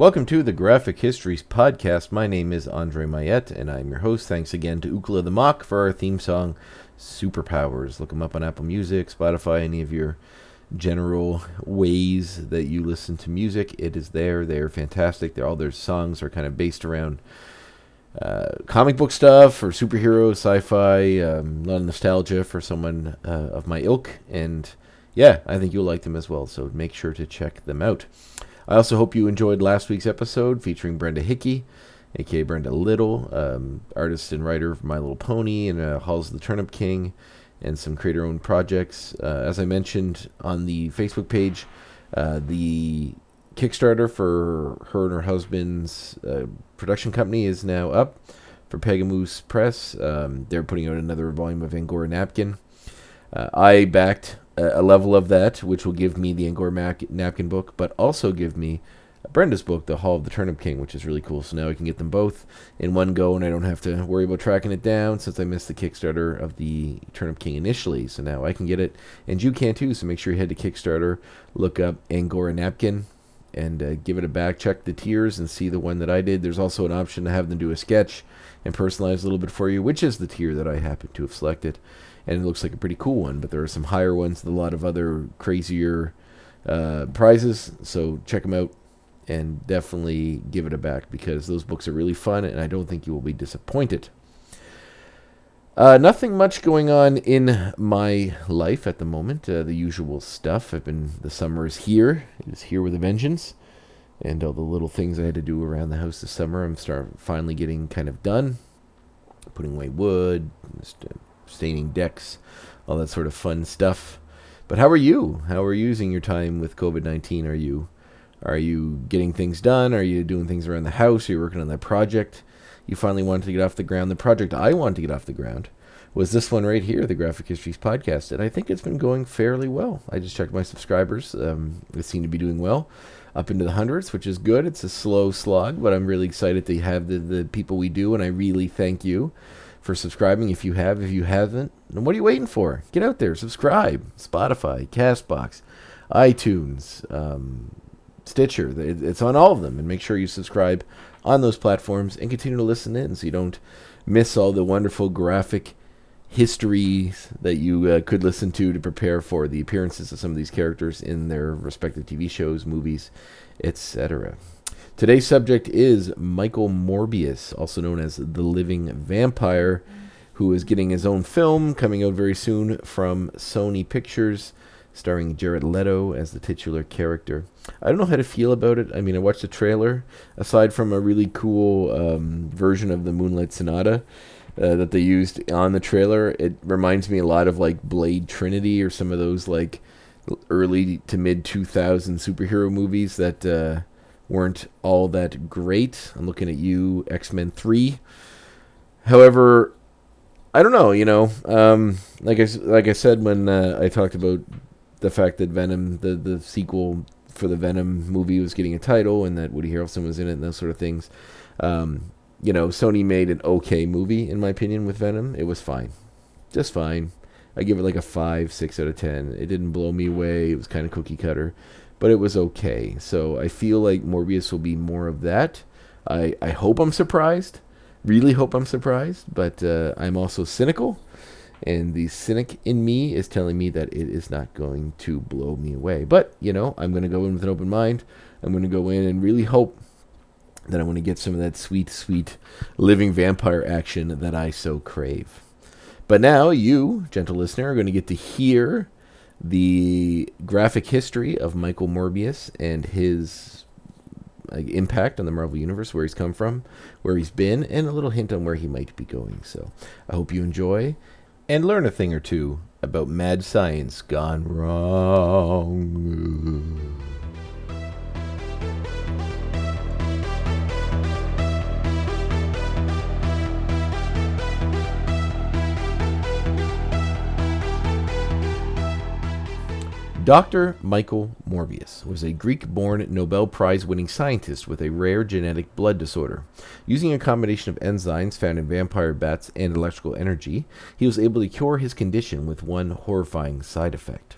Welcome to the Graphic Histories Podcast. My name is Andre Mayette, and I'm your host. Thanks again to Ookla the Mok for our theme song, Superpowers. Look them up on Apple Music, Spotify, any of your general ways that you listen to music. It is there. They are fantastic. They're, all their songs are kind of based around uh, comic book stuff or superhero, sci-fi, um, a lot of nostalgia for someone uh, of my ilk, and yeah, I think you'll like them as well. So make sure to check them out. I also hope you enjoyed last week's episode featuring Brenda Hickey, aka Brenda Little, um, artist and writer of My Little Pony and uh, Halls of the Turnip King, and some creator-owned projects. Uh, as I mentioned on the Facebook page, uh, the Kickstarter for her and her husband's uh, production company is now up for Pegamoose Press. Um, they're putting out another volume of Angora Napkin. Uh, I backed a, level of that, which will give me the Angora Napkin book, but also give me Brenda's book, The Hall of the Turnip King, which is really cool. So now I can get them both in one go, and I don't have to worry about tracking it down since I missed the Kickstarter of the Turnip King initially. So now I can get it, and you can too. So make sure you head to Kickstarter, look up Angora Napkin, and uh, give it a back. Check the tiers and see the one that I did. There's also an option to have them do a sketch and personalize a little bit for you, which is the tier that I happen to have selected. And it looks like a pretty cool one, but there are some higher ones with a lot of other crazier uh, prizes. So check them out and definitely give it a back because those books are really fun and I don't think you will be disappointed. Uh, nothing much going on in my life at the moment. Uh, the usual stuff. I've been the summer is here. It is here with a vengeance, and all the little things I had to do around the house this summer. I'm start finally getting kind of done. Putting away wood, st- staining decks, all that sort of fun stuff. But how are you? How are you using your time with COVID nineteen? Are you are you getting things done? Are you doing things around the house? Are you working on that project? You finally wanted to get off the ground. The project I wanted to get off the ground was this one right here, the Graphic Histories Podcast. And I think it's been going fairly well. I just checked my subscribers. Um, they seem to be doing well, up into the hundreds, which is good. It's a slow slog, but I'm really excited to have the, the people we do. And I really thank you for subscribing if you have. If you haven't, then what are you waiting for? Get out there, subscribe. Spotify, Castbox, iTunes, um, Stitcher. It's on all of them. And make sure you subscribe on those platforms and continue to listen in so you don't miss all the wonderful graphic histories that you uh, could listen to to prepare for the appearances of some of these characters in their respective TV shows, movies, etc. Today's subject is Michael Morbius, also known as the Living Vampire, who is getting his own film coming out very soon from Sony Pictures, starring Jared Leto as the titular character. I don't know how to feel about it. I mean, I watched the trailer. Aside from a really cool um, version of the Moonlight Sonata uh, that they used on the trailer, it reminds me a lot of like Blade Trinity or some of those like early to mid 2000 superhero movies that uh, weren't all that great. I'm looking at you, X Men 3. However, I don't know. You know, um, like I like I said when uh, I talked about the fact that Venom, the the sequel for the Venom movie, was getting a title, and that Woody Harrelson was in it, and those sort of things. Um, you know, Sony made an okay movie, in my opinion, with Venom. It was fine, just fine. I give it like a five, six out of ten. It didn't blow me away. It was kind of cookie cutter, but it was okay. So I feel like Morbius will be more of that. I I hope I'm surprised. Really hope I'm surprised, but uh, I'm also cynical, and the cynic in me is telling me that it is not going to blow me away. But you know, I'm going to go in with an open mind. I'm going to go in and really hope that I'm going to get some of that sweet, sweet living vampire action that I so crave. But now, you, gentle listener, are going to get to hear the graphic history of Michael Morbius and his like, impact on the Marvel Universe, where he's come from, where he's been, and a little hint on where he might be going. So I hope you enjoy and learn a thing or two about mad science gone wrong. Dr. Michael Morbius was a Greek born Nobel Prize winning scientist with a rare genetic blood disorder. Using a combination of enzymes found in vampire bats and electrical energy, he was able to cure his condition with one horrifying side effect.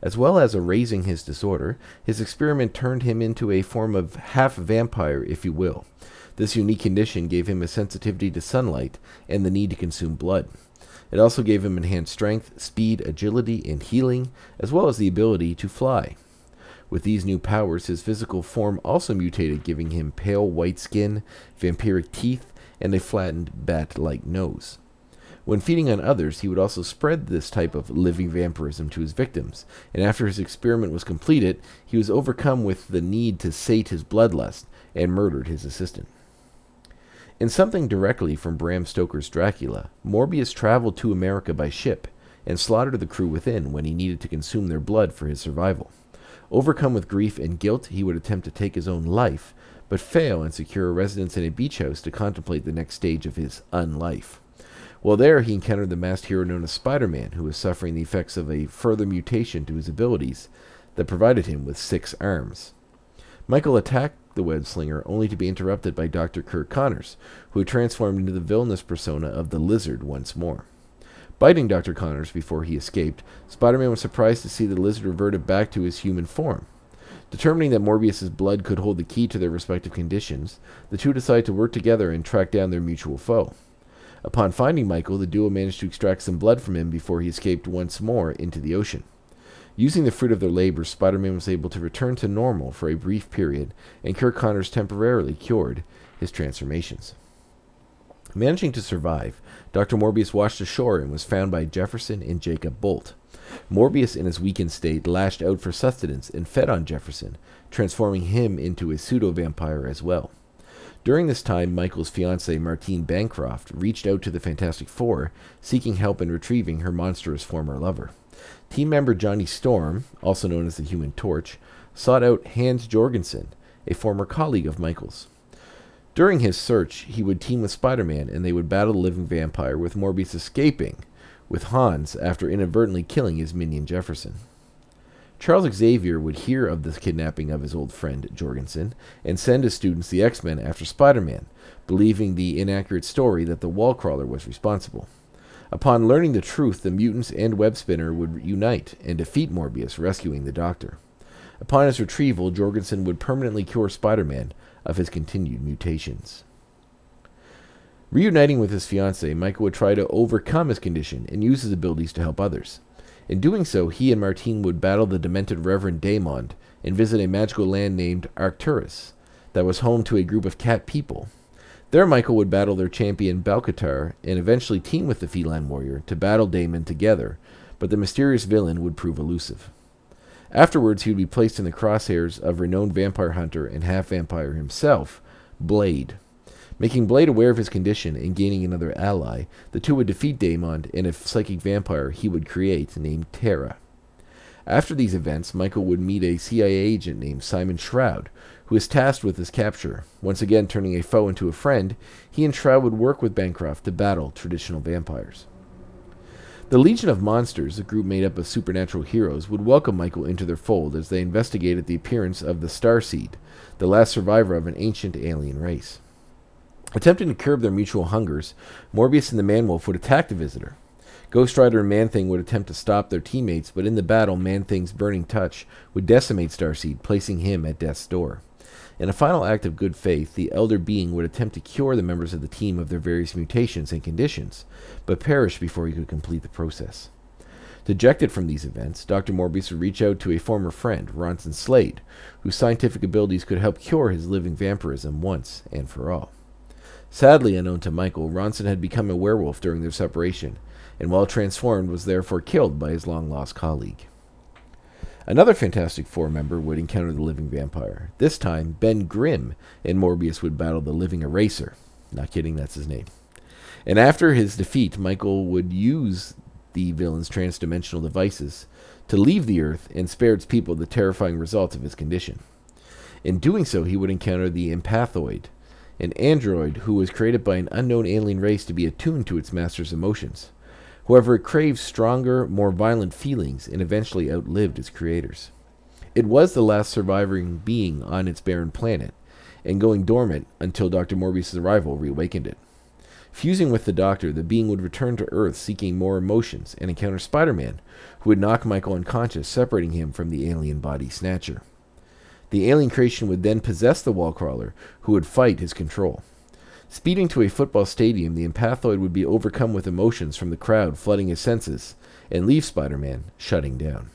As well as erasing his disorder, his experiment turned him into a form of half vampire, if you will. This unique condition gave him a sensitivity to sunlight and the need to consume blood. It also gave him enhanced strength, speed, agility, and healing, as well as the ability to fly. With these new powers, his physical form also mutated, giving him pale white skin, vampiric teeth, and a flattened bat like nose. When feeding on others, he would also spread this type of living vampirism to his victims, and after his experiment was completed, he was overcome with the need to sate his bloodlust and murdered his assistant. In something directly from Bram Stoker's Dracula, Morbius traveled to America by ship and slaughtered the crew within when he needed to consume their blood for his survival. Overcome with grief and guilt, he would attempt to take his own life, but fail and secure a residence in a beach house to contemplate the next stage of his unlife. While there, he encountered the masked hero known as Spider Man, who was suffering the effects of a further mutation to his abilities that provided him with six arms. Michael attacked the web slinger only to be interrupted by Dr. Curt Connors, who had transformed into the villainous persona of the lizard once more. Biting Dr. Connors before he escaped, Spider Man was surprised to see the lizard reverted back to his human form. Determining that Morbius's blood could hold the key to their respective conditions, the two decided to work together and track down their mutual foe. Upon finding Michael, the duo managed to extract some blood from him before he escaped once more into the ocean. Using the fruit of their labor, Spider Man was able to return to normal for a brief period, and Curt Connors temporarily cured his transformations. Managing to survive, Dr. Morbius washed ashore and was found by Jefferson and Jacob Bolt. Morbius, in his weakened state, lashed out for sustenance and fed on Jefferson, transforming him into a pseudo vampire as well. During this time, Michael's fiancée, Martine Bancroft, reached out to the Fantastic Four, seeking help in retrieving her monstrous former lover. Team member Johnny Storm, also known as the Human Torch, sought out Hans Jorgensen, a former colleague of Michael's. During his search, he would team with Spider Man and they would battle the living vampire, with Morbius escaping with Hans after inadvertently killing his minion Jefferson. Charles Xavier would hear of the kidnapping of his old friend Jorgensen and send his students, the X Men, after Spider Man, believing the inaccurate story that the wall crawler was responsible. Upon learning the truth, the mutants and Web Spinner would unite and defeat Morbius, rescuing the Doctor. Upon his retrieval, Jorgensen would permanently cure Spider Man of his continued mutations. Reuniting with his fiancée, Michael would try to overcome his condition and use his abilities to help others. In doing so, he and Martine would battle the demented Reverend Daemond and visit a magical land named Arcturus that was home to a group of cat people. There, Michael would battle their champion Balkatar and eventually team with the feline warrior to battle Daemond together, but the mysterious villain would prove elusive. Afterwards, he would be placed in the crosshairs of renowned vampire hunter and half vampire himself, Blade. Making Blade aware of his condition and gaining another ally, the two would defeat Daemond and a psychic vampire he would create named Terra. After these events, Michael would meet a CIA agent named Simon Stroud, who is tasked with his capture. Once again turning a foe into a friend, he and Stroud would work with Bancroft to battle traditional vampires. The Legion of Monsters, a group made up of supernatural heroes, would welcome Michael into their fold as they investigated the appearance of the Starseed, the last survivor of an ancient alien race. Attempting to curb their mutual hungers, Morbius and the Man-Wolf would attack the visitor. Ghost Rider and Man-Thing would attempt to stop their teammates, but in the battle, Man-Thing's burning touch would decimate Starseed, placing him at death's door. In a final act of good faith, the Elder Being would attempt to cure the members of the team of their various mutations and conditions, but perish before he could complete the process. Dejected from these events, Dr. Morbius would reach out to a former friend, Ronson Slade, whose scientific abilities could help cure his living vampirism once and for all. Sadly unknown to Michael, Ronson had become a werewolf during their separation, and while transformed was therefore killed by his long lost colleague. Another Fantastic Four member would encounter the living vampire. This time, Ben Grimm and Morbius would battle the living eraser. Not kidding, that's his name. And after his defeat, Michael would use the villain's transdimensional devices to leave the Earth and spare its people the terrifying results of his condition. In doing so, he would encounter the Empathoid, an android who was created by an unknown alien race to be attuned to its master's emotions. However, it craved stronger, more violent feelings and eventually outlived its creators. It was the last surviving being on its barren planet, and going dormant until Dr. Morbius' arrival reawakened it. Fusing with the Doctor, the being would return to Earth seeking more emotions and encounter Spider Man, who would knock Michael unconscious, separating him from the alien body snatcher. The alien creation would then possess the wall crawler, who would fight his control. Speeding to a football stadium, the empathoid would be overcome with emotions from the crowd flooding his senses and leave Spider Man shutting down.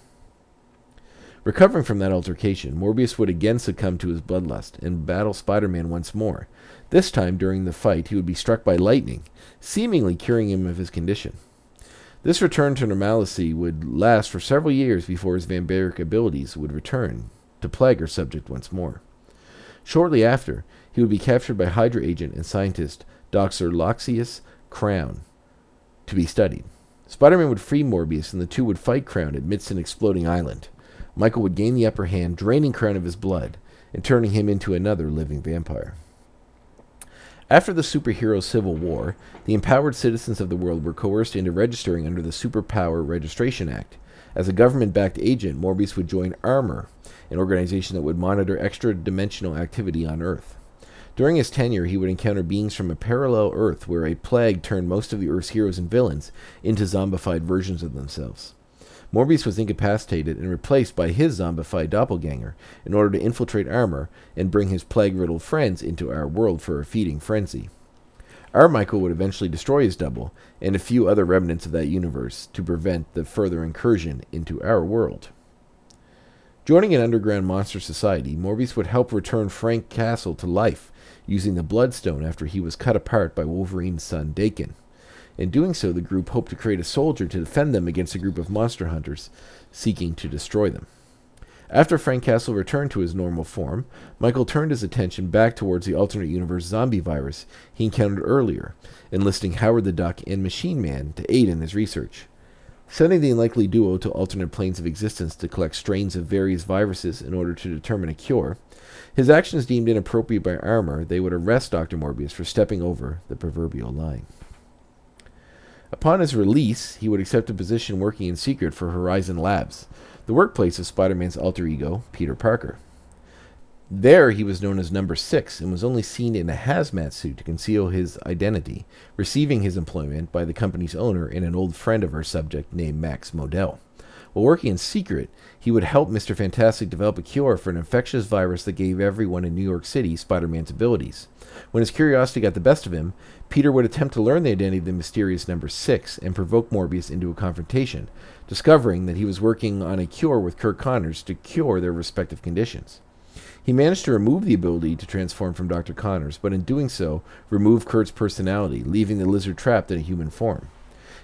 Recovering from that altercation, Morbius would again succumb to his bloodlust and battle Spider Man once more. This time, during the fight, he would be struck by lightning, seemingly curing him of his condition. This return to normalcy would last for several years before his vampiric abilities would return to plague our subject once more. Shortly after, he would be captured by Hydra agent and scientist Dr. Loxias Crown to be studied. Spider Man would free Morbius, and the two would fight Crown amidst an exploding island. Michael would gain the upper hand, draining Crown of his blood and turning him into another living vampire. After the superhero civil war, the empowered citizens of the world were coerced into registering under the Superpower Registration Act. As a government backed agent, Morbius would join Armor, an organization that would monitor extra dimensional activity on Earth. During his tenure, he would encounter beings from a parallel Earth where a plague turned most of the Earth's heroes and villains into zombified versions of themselves. Morbius was incapacitated and replaced by his zombified doppelganger in order to infiltrate Armor and bring his plague riddled friends into our world for a feeding frenzy. Our Michael would eventually destroy his double and a few other remnants of that universe to prevent the further incursion into our world. Joining an underground monster society, Morbius would help return Frank Castle to life using the Bloodstone after he was cut apart by Wolverine's son Daken. In doing so, the group hoped to create a soldier to defend them against a group of monster hunters seeking to destroy them. After Frank Castle returned to his normal form, Michael turned his attention back towards the alternate universe zombie virus he encountered earlier, enlisting Howard the Duck and Machine Man to aid in his research. Sending the unlikely duo to alternate planes of existence to collect strains of various viruses in order to determine a cure, his actions deemed inappropriate by Armor, they would arrest Dr. Morbius for stepping over the proverbial line. Upon his release, he would accept a position working in secret for Horizon Labs, the workplace of Spider Man's alter ego, Peter Parker. There, he was known as Number Six and was only seen in a hazmat suit to conceal his identity, receiving his employment by the company's owner and an old friend of our subject named Max Modell. While working in secret, he would help Mr. Fantastic develop a cure for an infectious virus that gave everyone in New York City Spider Man's abilities. When his curiosity got the best of him, Peter would attempt to learn the identity of the mysterious number six and provoke Morbius into a confrontation, discovering that he was working on a cure with Curt Connors to cure their respective conditions. He managed to remove the ability to transform from Dr. Connors, but in doing so, removed Curt's personality, leaving the lizard trapped in a human form.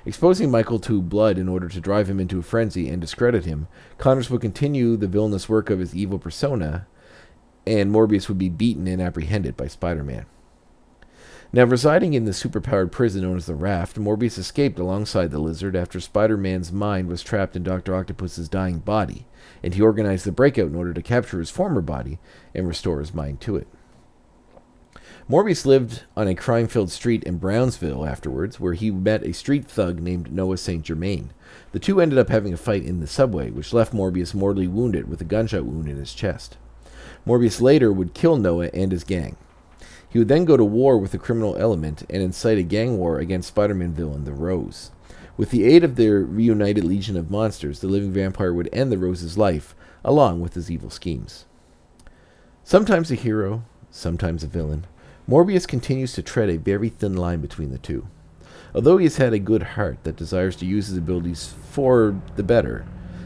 Exposing Michael to blood in order to drive him into a frenzy and discredit him, Connors would continue the villainous work of his evil persona, and Morbius would be beaten and apprehended by Spider Man. Now, residing in the superpowered prison known as the Raft, Morbius escaped alongside the lizard after Spider Man's mind was trapped in Dr. Octopus's dying body, and he organized the breakout in order to capture his former body and restore his mind to it. Morbius lived on a crime filled street in Brownsville afterwards, where he met a street thug named Noah St. Germain. The two ended up having a fight in the subway, which left Morbius mortally wounded with a gunshot wound in his chest. Morbius later would kill Noah and his gang. He would then go to war with the criminal element and incite a gang war against Spider Man villain the Rose. With the aid of their reunited legion of monsters, the living vampire would end the Rose's life, along with his evil schemes. Sometimes a hero, sometimes a villain, Morbius continues to tread a very thin line between the two. Although he has had a good heart that desires to use his abilities for the better,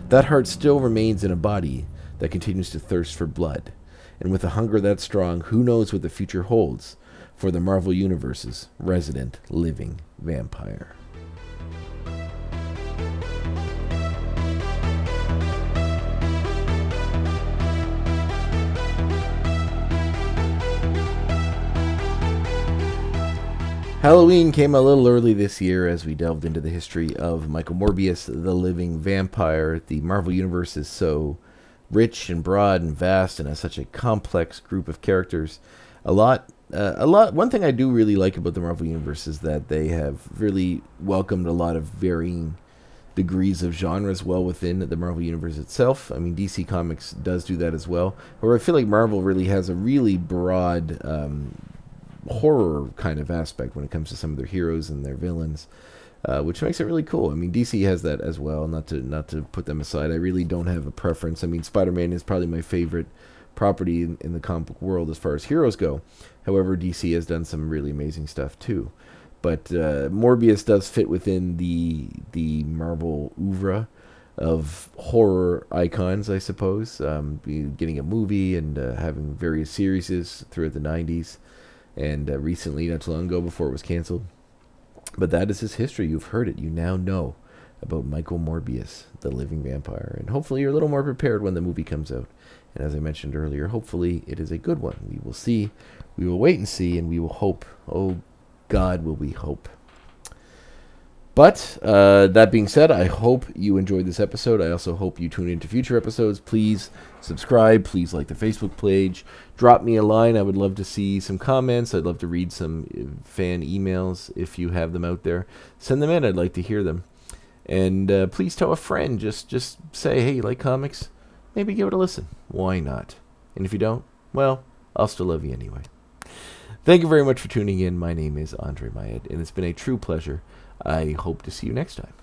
that heart still remains in a body that continues to thirst for blood and with a hunger that strong, who knows what the future holds for the Marvel Universe's resident living vampire. Halloween came a little early this year as we delved into the history of Michael Morbius, the living vampire. The Marvel Universe is so rich and broad and vast and has such a complex group of characters. A lot uh, a lot one thing I do really like about the Marvel Universe is that they have really welcomed a lot of varying degrees of genres well within the Marvel Universe itself. I mean, DC Comics does do that as well. Where I feel like Marvel really has a really broad um, horror kind of aspect when it comes to some of their heroes and their villains. Uh, which makes it really cool. I mean, DC has that as well. Not to not to put them aside. I really don't have a preference. I mean, Spider-Man is probably my favorite property in, in the comic book world as far as heroes go. However, DC has done some really amazing stuff too. But uh, Morbius does fit within the the Marvel oeuvre of horror icons, I suppose. Um, getting a movie and uh, having various series throughout the '90s, and uh, recently, not too long ago, before it was canceled. But that is his history. You've heard it. You now know about Michael Morbius, the living vampire, and hopefully you're a little more prepared when the movie comes out. And as I mentioned earlier, hopefully it is a good one. We will see. We will wait and see, and we will hope. Oh God, will we hope. But uh, that being said, I hope you enjoyed this episode. I also hope you tune into future episodes. Please subscribe. Please like the Facebook page. Drop me a line. I would love to see some comments. I'd love to read some uh, fan emails if you have them out there. Send them in. I'd like to hear them. And uh, please tell a friend. Just just say, hey, you like comics? Maybe give it a listen. Why not? And if you don't, well, I'll still love you anyway. Thank you very much for tuning in. My name is Andre Mayet, and it's been a true pleasure. I hope to see you next time.